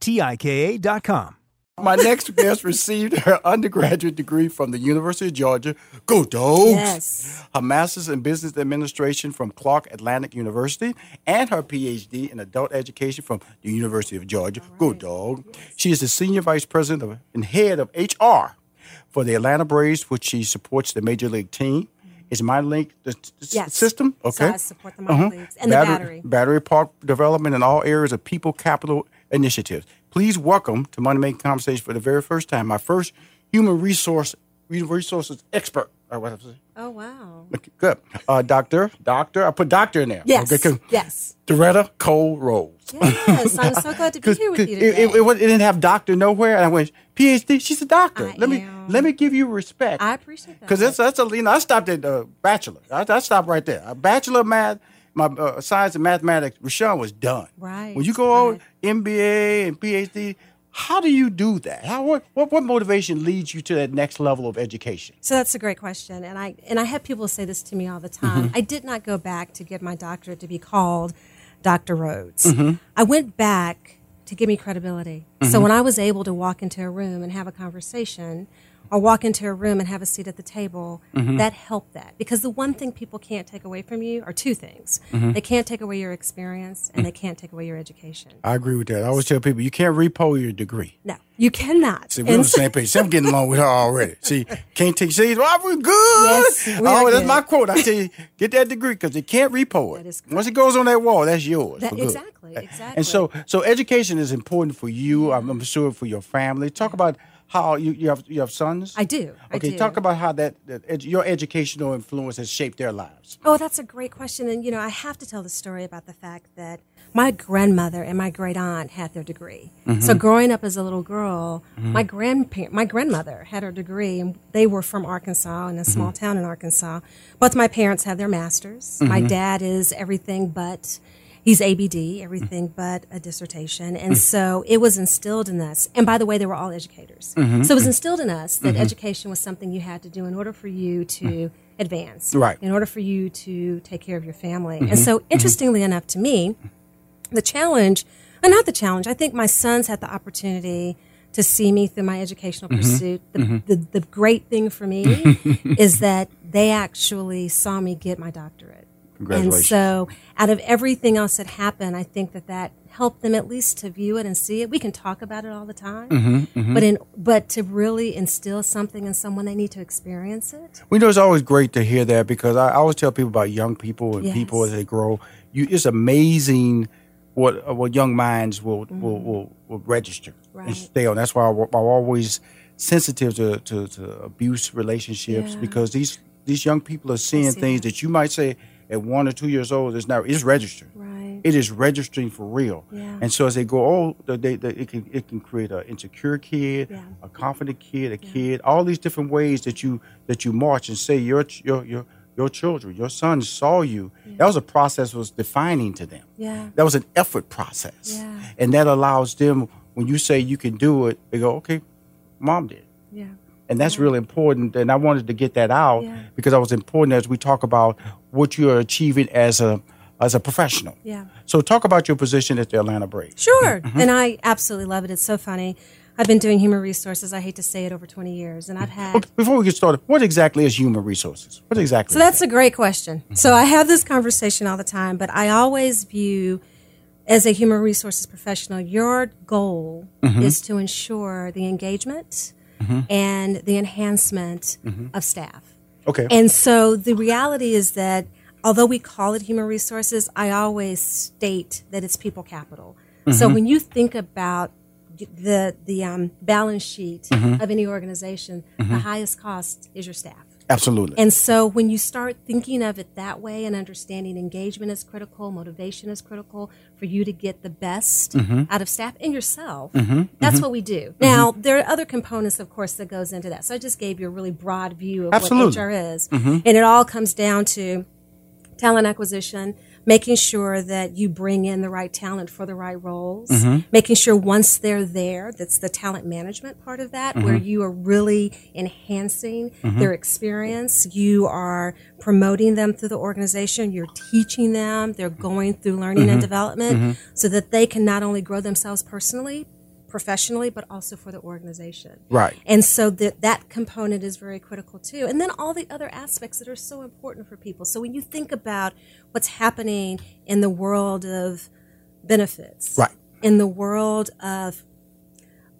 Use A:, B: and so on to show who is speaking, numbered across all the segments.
A: T I K A.com.
B: My next guest received her undergraduate degree from the University of Georgia. Go Dogs!
C: Yes.
B: Her master's in business administration from Clark Atlanta University and her PhD in adult education from the University of Georgia. Go Dog! She is the senior vice president of, and head of HR for the Atlanta Braves, which she supports the major league team. Mm-hmm. Is my link the
C: Yes.
B: system?
C: So
B: Okay.
C: I support the minor uh-huh. leagues and the battery.
B: Battery park development in all areas of people capital initiatives. Please welcome to Money Making Conversation for the very first time my first human resource resources expert.
C: Oh wow.
B: Okay, good. Uh, doctor, doctor. I put doctor in there.
C: Yes.
B: Okay.
C: Yes.
B: Doretta Cole Rhodes.
C: Yes. I'm so glad to be here with you
B: it,
C: today.
B: it, it, it didn't have doctor nowhere, and I went PhD. She's a doctor.
C: I
B: let me let me give you respect.
C: I appreciate that.
B: Because that's that's a you know I stopped at uh, bachelor. I, I stopped right there. A bachelor of math, my uh, science and mathematics. Rashawn was done.
C: Right,
B: When you go
C: right.
B: on MBA and PhD, how do you do that? How what, what what motivation leads you to that next level of education?
C: So that's a great question, and I and I have people say this to me all the time. Mm-hmm. I did not go back to get my doctorate to be called Dr. Rhodes. Mm-hmm. I went back to give me credibility. So mm-hmm. when I was able to walk into a room and have a conversation, or walk into a room and have a seat at the table, mm-hmm. that helped that. Because the one thing people can't take away from you are two things: mm-hmm. they can't take away your experience, and mm. they can't take away your education.
B: I agree with that. I always tell people you can't repo your degree.
C: No, you cannot.
B: See, we're on the same page. See, I'm getting along with her already. See, can't take. See, well, we're good.
C: Yes, we oh, are
B: oh, that's
C: good.
B: my quote. I tell you, get that degree because you can't repo it.
C: That is
B: Once it goes on that wall, that's yours.
C: That-
B: for good.
C: exactly, exactly.
B: And so, so education is important for you. I'm, I'm sure for your family. Talk about how you, you have you have sons.
C: I do. I
B: Okay,
C: do.
B: talk about how that, that your educational influence has shaped their lives.
C: Oh, that's a great question. And, you know, I have to tell the story about the fact that my grandmother and my great aunt had their degree. Mm-hmm. So growing up as a little girl, mm-hmm. my grandparent, my grandmother had her degree, and they were from Arkansas in a mm-hmm. small town in Arkansas. Both my parents have their masters. My dad is everything but. He's ABD, everything mm-hmm. but a dissertation. And mm-hmm. so it was instilled in us. And by the way, they were all educators. Mm-hmm. So it was instilled in us that education was something you had to do in order for you to advance.
B: Right.
C: In order for you to take care of your family. And so, interestingly enough to me, the challenge, and not the challenge, I think my sons had the opportunity to see me through my educational pursuit. The, the, the great thing for me is that they actually saw me get my doctorate. And so, out of everything else that happened, I think that that helped them at least to view it and see it. We can talk about it all the time,
B: Mm-hmm,
C: but in but to really instill something in someone, they need to experience it.
B: We know it's always great to hear that because I, I always tell people about young people and
C: Yes.
B: people as they grow. You, it's amazing what uh, what young minds will will, will, will register and
C: Mm-hmm.
B: Stay on. That's why I, am always sensitive to, to, to abuse relationships
C: Yeah.
B: because these these young people are seeing things
C: that.
B: that you might say at one or two years old is now it's registered.
C: Right.
B: It is registering for real.
C: Yeah.
B: And so as they go old, they, they, it can it can create an insecure kid,
C: Yeah.
B: a confident kid, a kid, all these different ways that you that you march and say your your your your children, your son saw you. That was a process was defining to them.
C: Yeah.
B: That was an effort process.
C: Yeah.
B: And that allows them, when you say you can do it, they go, okay, mom did.
C: Yeah.
B: And that's really important. And I wanted to get that out
C: Yeah.
B: because that was important as we talk about what you're achieving as a as a professional.
C: Yeah.
B: So talk about your position at the Atlanta Braves.
C: Sure. Mm-hmm. And I absolutely love it. It's so funny. I've been doing human resources, I hate to say it, over 20 years. And I've had.
B: Before we get started, what exactly is human resources? What exactly?
C: So that's a great question. Mm-hmm. So I have this conversation all the time, but I always view as a human resources professional, your goal mm-hmm. is to ensure the engagement Mm-hmm. and the enhancement mm-hmm. of staff.
B: okay.
C: And so the reality is that although we call it human resources, I always state that it's people capital. So mm-hmm. when you think about the the um, balance sheet of any organization, the highest cost is your staff.
B: Absolutely.
C: And so when you start thinking of it that way and understanding engagement is critical, motivation is critical for you to get the best mm-hmm. out of staff and yourself, mm-hmm. that's mm-hmm. what we do. Now, there are other components, of course, that goes into that. So I just gave you a really broad view of
B: Absolutely.
C: what HR is. And it all comes down to talent acquisition, making sure that you bring in the right talent for the right roles, mm-hmm. making sure once they're there, that's the talent management part of that, where mm-hmm. you are really enhancing mm-hmm. their experience. You are promoting them through the organization. You're teaching them. They're going through learning and development so that they can not only grow themselves personally, professionally, but also for the organization.
B: Right.
C: And so that that component is very critical too. And then all the other aspects that are so important for people. So when you think about what's happening in the world of benefits,
B: Right.
C: in the world of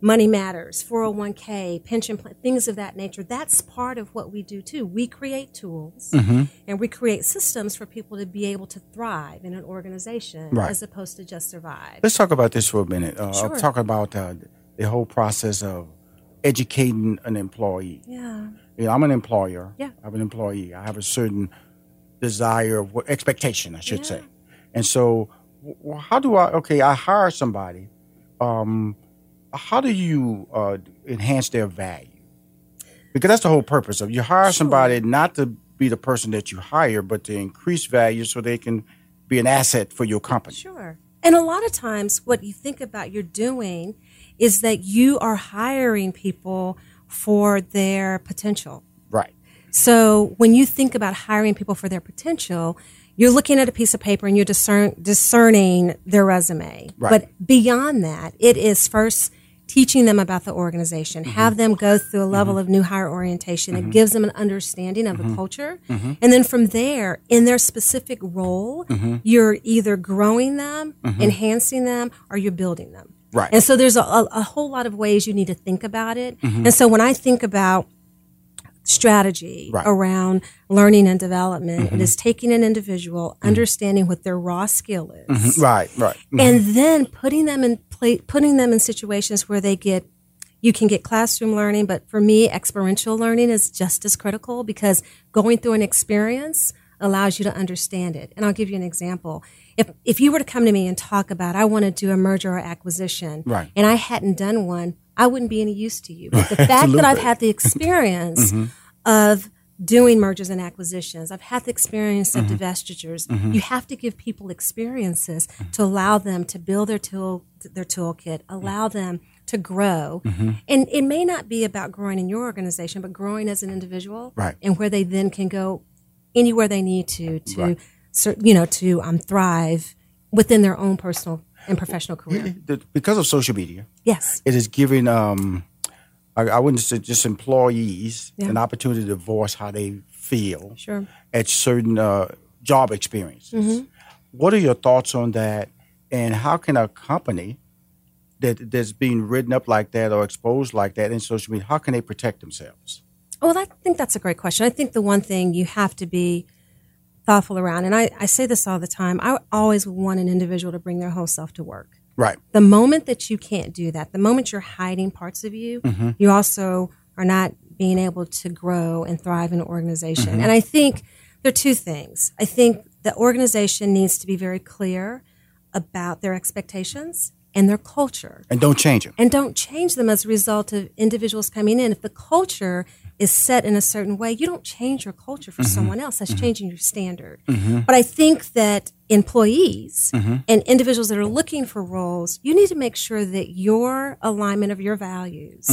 C: money matters, 401k, pension plan, things of that nature, that's part of what we do too. We create tools
B: Mm-hmm.
C: and we create systems for people to be able to thrive in an organization
B: Right.
C: as opposed to just survive.
B: Let's talk about this for a minute. Uh,
C: Sure.
B: Talk about uh, the whole process of educating an employee.
C: Yeah.
B: You know, I'm an employer.
C: Yeah.
B: I'm an employee. I have a certain desire of what expectation, I should say. And so, how do I? Okay, I hire somebody. Um, how do you uh, enhance their value? Because that's the whole purpose of you hire somebody not to be the person that you hire, but to increase value so they can be an asset for your company.
C: Sure. And a lot of times, what you think about you're doing is that you are hiring people for their potential.
B: Right.
C: So when you think about hiring people for their potential, you're looking at a piece of paper and you're discern, discerning their resume.
B: Right.
C: But beyond that, it is first teaching them about the organization, mm-hmm. have them go through a level mm-hmm. of new hire orientation. It mm-hmm. gives them an understanding of the culture. And then from there, in their specific role, you're either growing them, enhancing them, or you're building them.
B: Right.
C: And so there's a, a, a whole lot of ways you need to think about it. And so when I think about strategy
B: Right.
C: around learning and development, it mm-hmm. is taking an individual, mm-hmm. understanding what their raw skill is, mm-hmm.
B: Right. Right.
C: and then putting them in pla- putting them in situations where they get you can get classroom learning but for me experiential learning is just as critical because going through an experience allows you to understand it and i'll give you an example if if you were to come to me and talk about i want to do a merger or acquisition
B: Right.
C: and i hadn't done one i wouldn't be any use to you but the fact that i've had the experience mm-hmm. of doing mergers and acquisitions. I've had the experience of mm-hmm. divestitures. Mm-hmm. You have to give people experiences to allow them to build their tool their toolkit, allow them to grow. And it may not be about growing in your organization, but growing as an individual
B: Right.
C: and where they then can go anywhere they need to to
B: Right.
C: you know to um, thrive within their own personal and professional career.
B: Because of social media,
C: Yes.
B: it is giving um I, I wouldn't say just employees
C: Yeah.
B: an opportunity to voice how they feel
C: Sure.
B: at certain uh, job experiences.
C: Mm-hmm.
B: What are your thoughts on that? And how can a company that that's being written up like that or exposed like that in social media, how can they protect themselves?
C: Well, I think that's a great question. I think the one thing you have to be thoughtful around, and I, I say this all the time, I always want an individual to bring their whole self to work.
B: Right.
C: The moment that you can't do that, the moment you're hiding parts of you, mm-hmm. you also are not being able to grow and thrive in an organization. Mm-hmm. And I think there are two things. I think the organization needs to be very clear about their expectations and their culture
B: And don't change them.
C: and don't change them as a result of individuals coming in. If the culture is set in a certain way, you don't change your culture
B: Mm-hmm.
C: for someone else. That's changing your standard. But I think that employees
B: Mm-hmm.
C: and individuals that are looking for roles, you need to make sure that your alignment of your values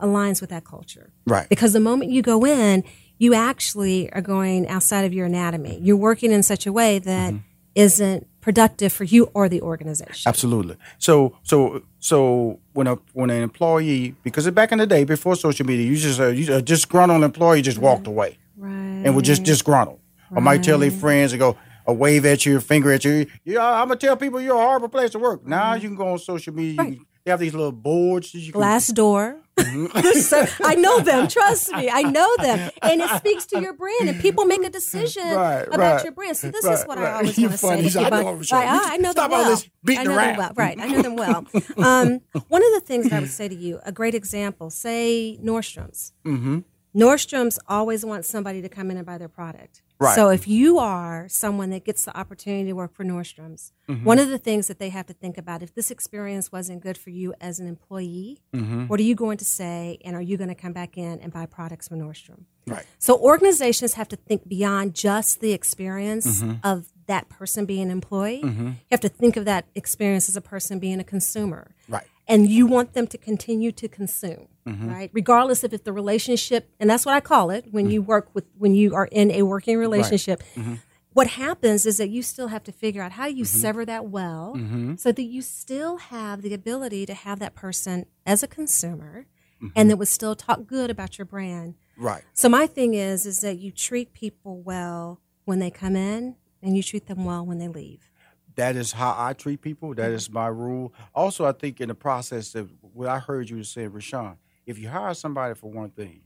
C: aligns with that culture.
B: Mm-hmm. Right.
C: Because the moment you go in, you actually are going outside of your anatomy. You're working in such a way that
B: Mm-hmm.
C: not productive for you or the organization.
B: Absolutely. So so so when a when an employee because back in the day before social media, you just uh, you, uh, a disgruntled employee just walked away
C: Right.
B: and was just disgruntled. Or might tell their friends and go a wave at you, a finger at you. Yeah, I'm gonna tell people you're a horrible place to work. Now mm-hmm. you can go on social media. You they have these little boards that you can
C: Glassdoor. so, I know them. Trust me, I know them, and it speaks to your brand. And people make a decision
B: Right,
C: about
B: right,
C: your brand. So this
B: right,
C: is what. I always want to say.
B: I know
C: right, I, I know
B: Stop
C: them
B: all
C: well.
B: this
C: I know them well. Right, I know them well. Um, one of the things that I would say to you, a great example, say Nordstrom's. Mm-hmm. Nordstrom's always wants somebody to come in and buy their product.
B: Right.
C: So if you are someone that gets the opportunity to work for Nordstrom's,
B: Mm-hmm.
C: one of the things that they have to think about if this experience wasn't good for you as an employee,
B: Mm-hmm.
C: what are you going to say and are you going to come back in and buy products from Nordstrom?
B: Right.
C: So organizations have to think beyond just the experience
B: Mm-hmm.
C: of that person being an employee. You have to think of that experience as a person being a consumer.
B: Right.
C: And you want them to continue to consume,
B: Mm-hmm.
C: right? Regardless of if the relationship, and that's what I call it when you work with, when you are in a working relationship.
B: Mm-hmm.
C: What happens is that you still have to figure out how you
B: Mm-hmm.
C: sever that well so that you still have the ability to have that person as a consumer
B: Mm-hmm.
C: and that would still talk good about your brand
B: Right.
C: so my thing is, is that you treat people well when they come in, and you treat them well when they leave.
B: that is how I treat people. That is my rule. Also, I think in the process of what I heard you say, Rushion, if you hire somebody for one thing,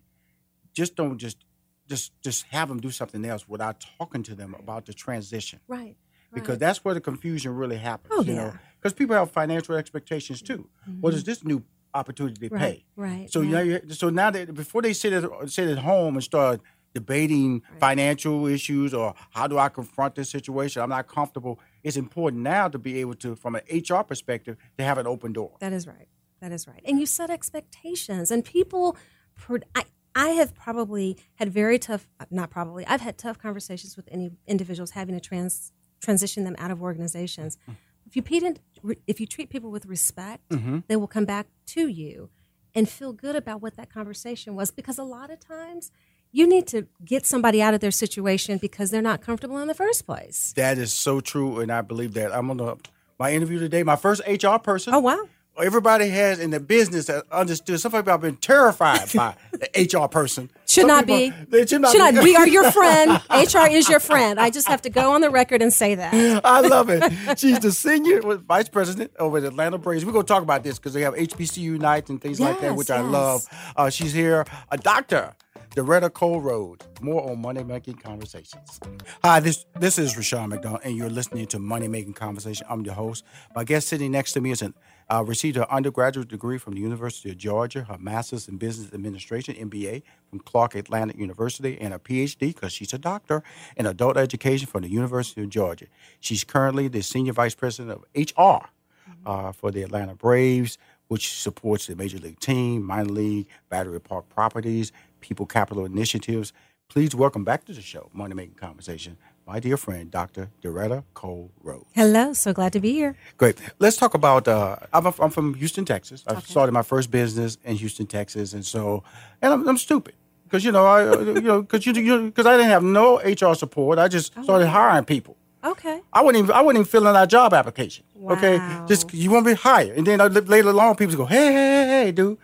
B: just don't just just just have them do something else without talking to them about the transition.
C: Right.
B: Because that's where the confusion really happens.
C: Oh,
B: you
C: yeah.
B: know, because people have financial expectations too. What is mm-hmm. this new opportunity they
C: Right,
B: pay?
C: right,
B: So now, you, so now that before they sit at sit at home and start debating financial issues or how do I confront this situation, I'm not comfortable. It's important now to be able to, from an HR perspective, to have an open door.
C: That is right. That is right. And you set expectations, and people. I I have probably had very tough. Not probably. I've had tough conversations with any individuals having to trans transition them out of organizations. Mm-hmm. If you treat if you treat people with respect, mm-hmm. they will come back to you and feel good about what that conversation was. Because a lot of times. You need to get somebody out of their situation because they're not comfortable in the first place.
B: That is so true, and I believe that. I'm on the, my interview today. My first HR person.
C: Oh wow!
B: Everybody has in the business that understood. Some people have been terrified by the HR person.
C: Should
B: Some
C: not
B: people-
C: be.
B: They should not
C: Should
B: be.
C: not. We are your friend. HR is your friend. I just have to go on the record and say that.
B: I love it. She's the senior vice president over at Atlanta Braves. We're going to talk about this because they have HBCU nights and things like that,
C: Yes,
B: which I love. Uh, she's here, a doctor, Doretta Cole Rhodes. More on Money Making Conversations. Hi, this this is Rushion McDonald, and you're listening to Money Making Conversation. I'm your host. My guest sitting next to me is an uh, received her undergraduate degree from the University of Georgia, her master's in business administration (MBA) from Clark Atlanta University, and a PhD because she's a doctor in adult education from the University of Georgia. She's currently the senior vice president of HR uh, for the Atlanta Braves, which supports the major league team, minor league, Battery Park Properties, People Capital Initiatives. Please welcome back to the show, Money Making Conversation, my dear friend, Dr. Doretta Cole Rhodes.
C: Hello. So glad to be here.
B: Great. Let's talk about. Uh, I'm, I'm from Houston, Texas. I started my first business in Houston, Texas, and so, and I'm, I'm stupid because you know I, uh, you know, because you, you, because I didn't have no HR support. I just started hiring people.
C: Okay.
B: I wouldn't even I wouldn't even fill in our job application. Okay, just you want to be hired, and then uh, later along people go, hey, hey, hey, hey, dude,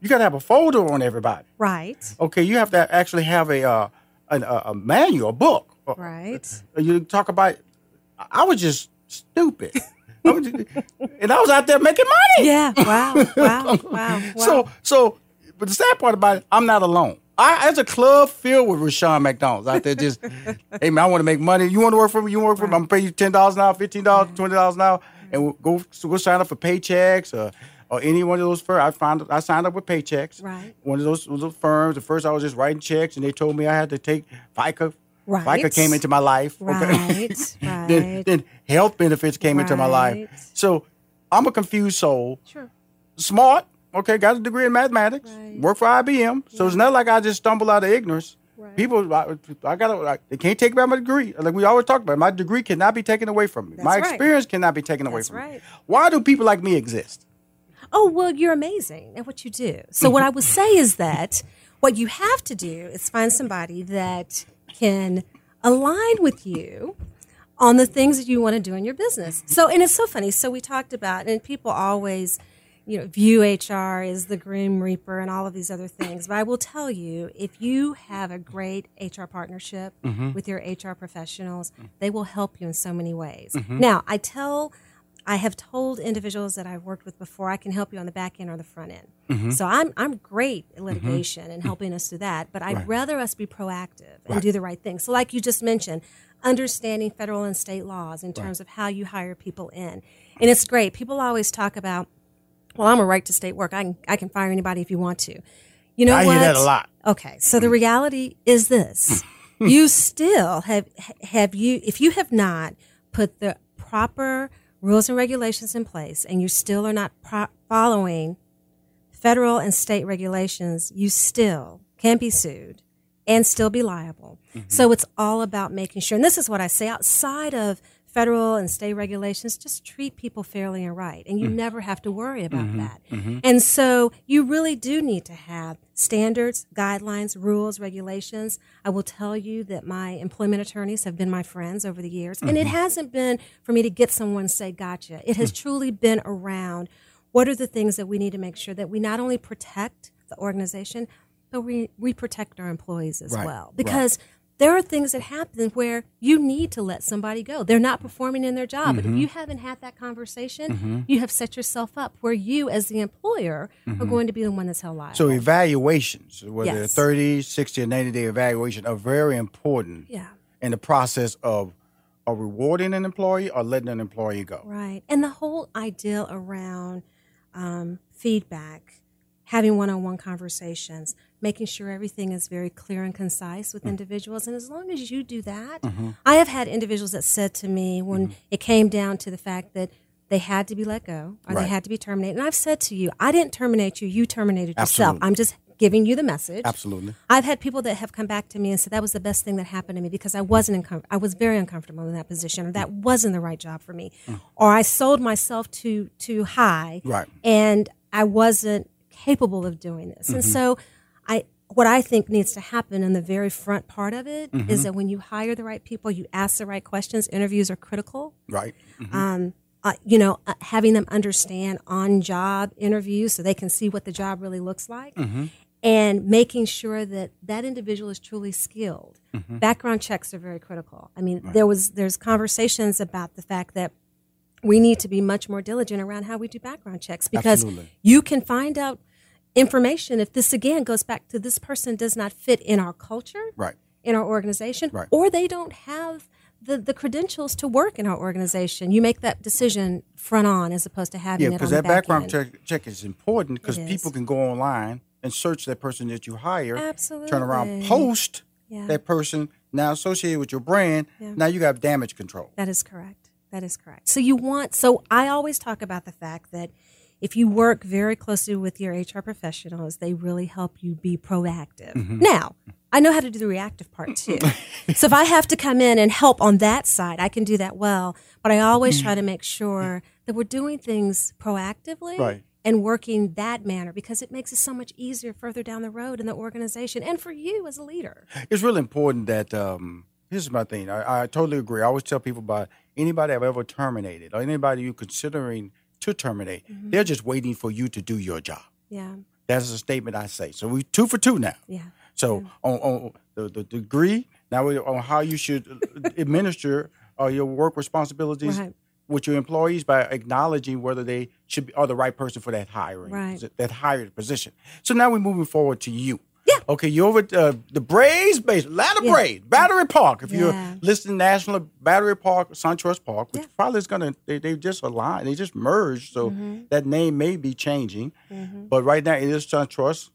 B: you got to have a folder on everybody.
C: Right.
B: Okay, you have to actually have a uh, an, a, a manual, a book. Uh,
C: Right.
B: You talk about. I was just stupid, I was just- and I was out there making money.
C: Yeah. Wow. Wow. Wow. wow.
B: So so, but the sad part about it, I'm not alone. I, as a club filled with Rushion McDonald's out there. Just, hey man, I want to make money. You want to work for me? You want to work for me? I'm gonna pay you ten dollars an hour, fifteen dollars, twenty dollars an hour, and we'll go so go sign up for Paychex or or any one of those firms. I found I signed up with Paychex.
C: Right.
B: One of those those firms. At first, I was just writing checks, and they told me I had to take FICA.
C: Right.
B: FICA came into my life.
C: Right,
B: then,
C: right.
B: then health benefits came into my life. So I'm a confused soul
C: sure.
B: smart, Okay, got a degree in mathematics.
C: Right.
B: Work for IBM. So it's not like I just stumble out of ignorance.
C: Right.
B: People, I, I got to. They can't take away my degree. Like we always talk about, my degree cannot be taken away from me.
C: That's
B: my
C: right.
B: experience cannot be taken away
C: That's
B: from
C: right.
B: me. Why do people like me exist?
C: Oh, well, you're amazing at what you do. So, what I would say is that what you have to do is find somebody that can align with you on the things that you want to do in your business. So, and it's so funny. So, we talked about, and people always, you know, view HR as the grim reaper and all of these other things. But I will tell you, if you have a great HR partnership mm-hmm. with your HR professionals, they will help you in so many ways. Mm-hmm. Now, I tell I have told individuals that I've worked with before I can help you on the back end or the front end. Mm-hmm. So I'm I'm great at mm-hmm. litigation and helping us through that, but I'd rather us be proactive and do the right thing. So like you just mentioned, understanding federal and state laws in terms of how you hire people in. And it's great. People always talk about, well, I'm a right to state work. I can I can fire anybody if you want to. You know
B: I
C: what?
B: hear that a lot.
C: Okay, so the mm. reality is this: you still have have you if you have not put the proper rules and regulations in place, and you still are not pro- following federal and state regulations, you still can be sued and still be liable. Mm-hmm. So it's all about making sure, and this is what I say outside of federal and state regulations, just treat people fairly and right. And you mm. never have to worry about mm-hmm. that. Mm-hmm. And so you really do need to have standards, guidelines, rules, regulations. I will tell you that my employment attorneys have been my friends over the years. And it mm-hmm. hasn't been for me to get someone say, gotcha. It has mm. truly been around what are the things that we need to make sure that we not only protect the organization, but we, we protect our employees as
B: Right,
C: well.
B: right.
C: There are things that happen where you need to let somebody go. They're not performing in their job. But if
B: Mm-hmm.
C: you haven't had that conversation, you have set yourself up where you, as the employer, are going to be the one that's held liable.
B: Mm-hmm. So evaluations, whether
C: Yes.
B: 30, 60, or 90 day evaluation, are very important
C: yeah.
B: in the process of, of rewarding an employee or letting an employee go.
C: Right. And the whole idea around um, feedback, having one on one conversations, making sure everything is very clear and concise with mm. individuals. And as long as you do that, mm-hmm. I have had individuals that said to me when mm-hmm. it came down to the fact that they had to be let go or
B: Right.
C: they had to be terminated. And I've said to you, I didn't terminate you, you terminated yourself.
B: Absolutely.
C: I'm just giving you the message.
B: Absolutely.
C: I've had people that have come back to me and said that was the best thing that happened to me because I wasn't uncom- I was very uncomfortable in that position or that wasn't the right job for me. Mm. Or I sold myself too too high
B: Right.
C: and I wasn't capable of doing this. And so I what I think needs to happen in the very front part of it is that when you hire the right people, you ask the right questions. Interviews are critical
B: Right.
C: um, uh, you know, uh, having them understand on job interviews so they can see what the job really looks like. And making sure that that individual is truly skilled. Background checks are very critical. I mean, there was there's conversations about the fact that we need to be much more diligent around how we do background checks because
B: Absolutely.
C: you can find out information if this again goes back to this person does not fit in our culture
B: Right.
C: in our organization,
B: Right.
C: or they don't have the, the credentials to work in our organization. You make that decision front on as opposed to having
B: Yeah, because that
C: back
B: background check, check is important because people can go online and search that person that you hire.
C: Absolutely.
B: Turn around, post
C: Yeah.
B: that person now associated with your brand.
C: Yeah.
B: Now you got damage control.
C: That is correct. That is correct. So you want. So I always talk about the fact that if you work very closely with your HR professionals, they really help you be proactive.
B: Mm-hmm.
C: Now, I know how to do the reactive part too. so if I have to come in and help on that side, I can do that well. But I always try to make sure that we're doing things proactively.
B: Right.
C: And working that manner because it makes it so much easier further down the road in the organization and for you as a leader.
B: It's really important that um, here's my thing. I, I totally agree. I always tell people about anybody I've ever terminated or anybody you're considering to terminate.
C: Mm-hmm.
B: They're just waiting for you to do your job.
C: Yeah.
B: That's a statement I say. So we two for two now.
C: Yeah.
B: So on, on the, the degree now we- on how you should administer uh, your work responsibilities
C: Right.
B: with your employees by acknowledging whether they should be are the right person for that hiring
C: Right.
B: that hired position. So now we're moving forward to you. Okay, you're uh, the Braves base, Atlanta
C: Yeah.
B: Braves, Battery Park. If
C: Yeah.
B: you're listing National Battery Park, SunTrust Park, which
C: Yeah.
B: probably is gonna they, they just aligned, they just merged, so
C: Mm-hmm.
B: that name may be changing. But right now it is SunTrust.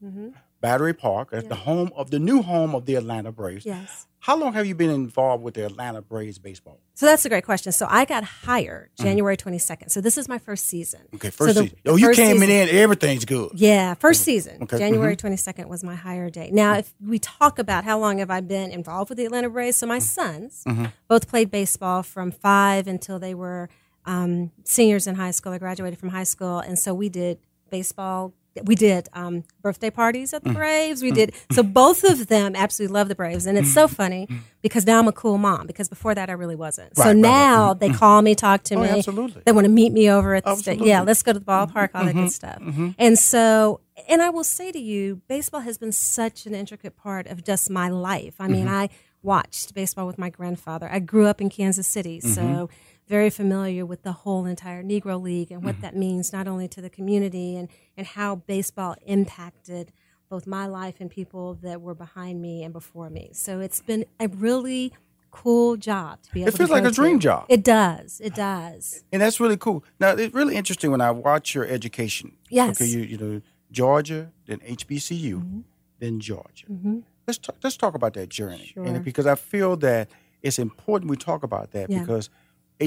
B: Battery Park, as the home of the new home of the Atlanta Braves.
C: Yes.
B: How long have you been involved with the Atlanta Braves baseball?
C: So that's a great question. So I got hired mm. January 22nd. So this is my first season.
B: Mm-hmm. Okay,
C: So
B: first
C: the-
B: season. Oh, you came
C: season-
B: in, everything's good.
C: Yeah, first mm. season.
B: Okay,
C: January mm-hmm. 22nd was my hire date. Now, mm. if we talk about how long have I been involved with the Atlanta Braves, so my sons mm-hmm. both played baseball from five until they were um, seniors in high school. They graduated from high school, and so we did baseball. We did um, birthday parties at the mm. Braves. We mm. did so mm. both of them absolutely love the Braves, and it's so funny because now I'm a cool mom. Because before that, I really wasn't.
B: Right,
C: so
B: right, right.
C: now mm-hmm. they call me, talk to
B: Oh,
C: me.
B: absolutely.
C: They want to meet me over at the state. Yeah, let's go to the ballpark, all that good mm-hmm. stuff. Mm-hmm. And so, and I will say to you, baseball has been such an intricate part of just my life. I mean, I watched baseball with my grandfather. I grew up in Kansas City, so very familiar with the whole entire Negro League and what mm-hmm. that means not only to the community and and how baseball impacted both my life and people that were behind me and before me. So it's been a really cool job to be able to It
B: feels like a dream
C: to.
B: job.
C: It does. It does.
B: And that's really cool. Now, it's really interesting when I watch your education.
C: Yes.
B: Okay, you, you know, Georgia, then HBCU, mm-hmm. then Georgia. Mm-hmm. Let's talk, let's talk about that journey.
C: Sure.
B: And because I feel that it's important we talk about that
C: Yeah.
B: because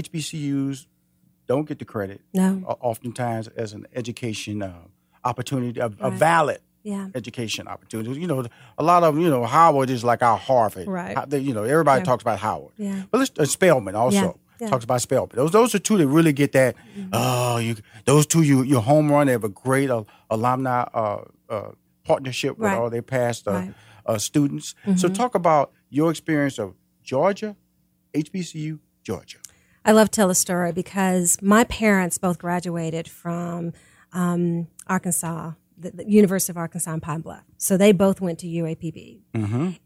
B: HBCUs don't get the credit
C: No.
B: oftentimes as an education uh, opportunity, a, a valid
C: Yeah.
B: education opportunity. You know, a lot of you know Howard is like our Harvard.
C: Right.
B: How- they- You know, everybody talks about Howard.
C: Yeah.
B: But let's uh, Spelman also
C: Yeah. Yeah.
B: talks about Spelman. Those those are two that really get that. Oh, you those two you your home run. They have a great uh, alumni uh, uh, partnership with
C: Right.
B: all their past uh,
C: Right.
B: uh, students. So talk about your experience of Georgia, HBCU, Georgia.
C: I love to tell a story because my parents both graduated from um, Arkansas, the, the University of Arkansas in Pine Bluff. So they both went to UAPB.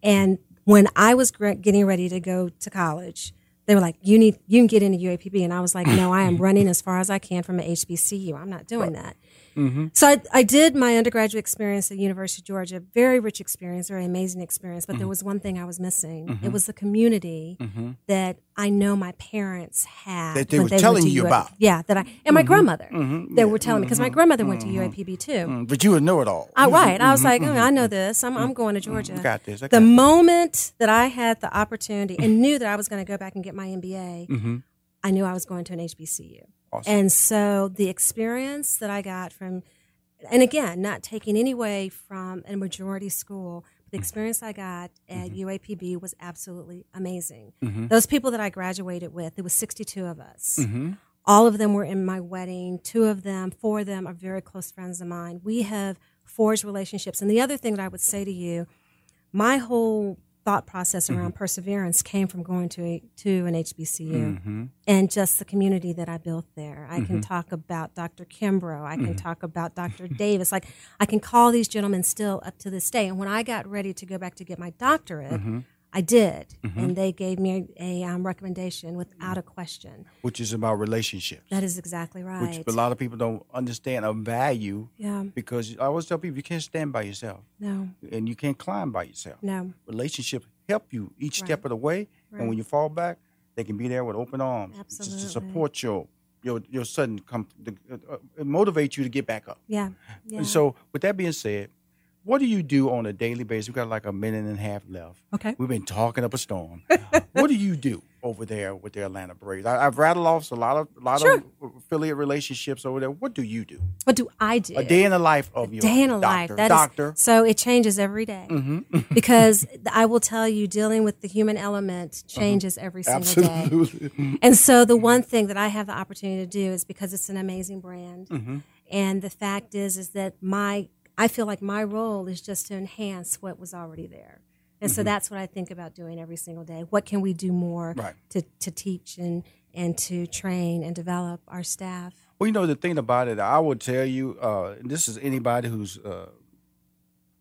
C: And when I was getting ready to go to college, they were like, "You need, you can get into UAPB," and I was like, "No, I am running as far as I can from an HBCU. I'm not doing that." Mm-hmm. So I, I did my undergraduate experience at University of Georgia. Very rich experience, very amazing experience. But there mm-hmm. was one thing I was missing. It mm-hmm. was the community that I know my parents had.
B: That they were
C: went
B: telling you about.
C: Yeah, that I and my grandmother. They were telling me because my grandmother went to UAPB too.
B: Mm, But you would know it all.
C: I, right. I was like, oh, I know this. I'm, I'm going to Georgia.
B: Got this. I
C: the
B: this.
C: moment that I had the opportunity and knew that I was going to go back and get my MBA, I knew I was going to an HBCU.
B: Awesome.
C: And so the experience that I got from, and again, not taking any away from a majority school, but the mm-hmm. experience I got at mm-hmm. UAPB was absolutely amazing. Mm-hmm. Those people that I graduated with, there was 62 of us. All of them were in my wedding. Two of them, four of them are very close friends of mine. We have forged relationships. And the other thing that I would say to you, my whole thought process mm-hmm. around perseverance came from going to a, to an HBCU mm-hmm. and just the community that I built there. I can mm-hmm. talk about Dr. Kimbrough. I can talk about Dr. Davis. Like I can call these gentlemen still up to this day. And when I got ready to go back to get my doctorate, I did, and they gave me a, um, recommendation without a question.
B: which is about relationships.
C: That is exactly right.
B: which a lot of people don't understand or value
C: Yeah.
B: because I always tell people you can't stand by yourself
C: No,
B: and you can't climb by yourself.
C: no,
B: Relationships help you each step of the way, and when you fall back, they can be there with open arms just to support your your your sudden come uh, uh, motivate you to get back up.
C: yeah, yeah.
B: And so, with that being said, what do you do on a daily basis? We've got like a minute and a half left.
C: Okay.
B: We've been talking up a storm. what do you do over there with the Atlanta Braves? I, I've rattled off a lot of a lot
C: Sure.
B: of affiliate relationships over there. What do you do?
C: what do I do?
B: A day in the life of your
C: day in
B: doctor.
C: life. That is-
B: doctor. Mm-hmm.
C: so it changes every day. because I will tell you, dealing with the human element changes every single day.
B: Absolutely.
C: And so the one thing that I have the opportunity to do is because it's an amazing brand,
B: Mm-hmm.
C: and the fact is, is that my I feel like my role is just to enhance what was already there. And
B: Mm-hmm.
C: so that's what I think about doing every single day. What can we do more
B: Right.
C: to, to teach and, and to train and develop our staff?
B: Well, you know the thing about it, I would tell you, uh, this is anybody who's uh,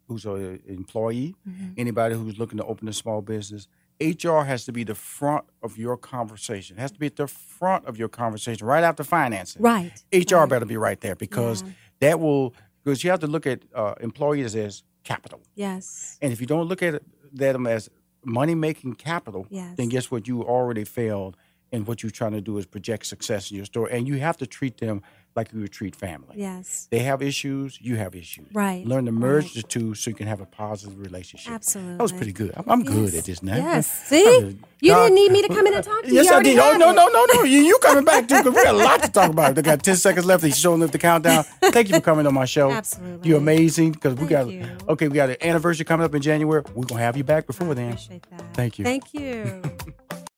B: who's an employee,
C: Mm-hmm.
B: anybody who's looking to open a small business. HR has to be the front of your conversation. It has to be at the front of your conversation, right after financing.
C: Right.
B: HR
C: right.
B: better be right there because
C: Yeah.
B: that will because you have to look at uh, employees as capital,
C: Yes.
B: and if you don't look at them as money making capital,
C: Yes.
B: then guess what? You already failed and what you're trying to do is project success in your store. And you have to treat them like you would treat family.
C: Yes.
B: They have issues, you have issues.
C: Right,
B: Learn to merge
C: right.
B: the two so you can have a positive relationship.
C: Absolutely.
B: That was pretty good. I'm, I'm good at this now.
C: Yes. See? You didn't need me to come in and talk to you.
B: Yes,
C: You
B: I did. Oh, no, no, no, no. You, you coming back, too, because we got a lot to talk about. They got 10 seconds left. He's showing up the countdown. Thank you for coming on my show.
C: Absolutely.
B: You're amazing because we got,
C: you.
B: okay, we got an anniversary coming up in January. We're going to have you back before then.
C: Appreciate that.
B: Thank you.
C: Thank you.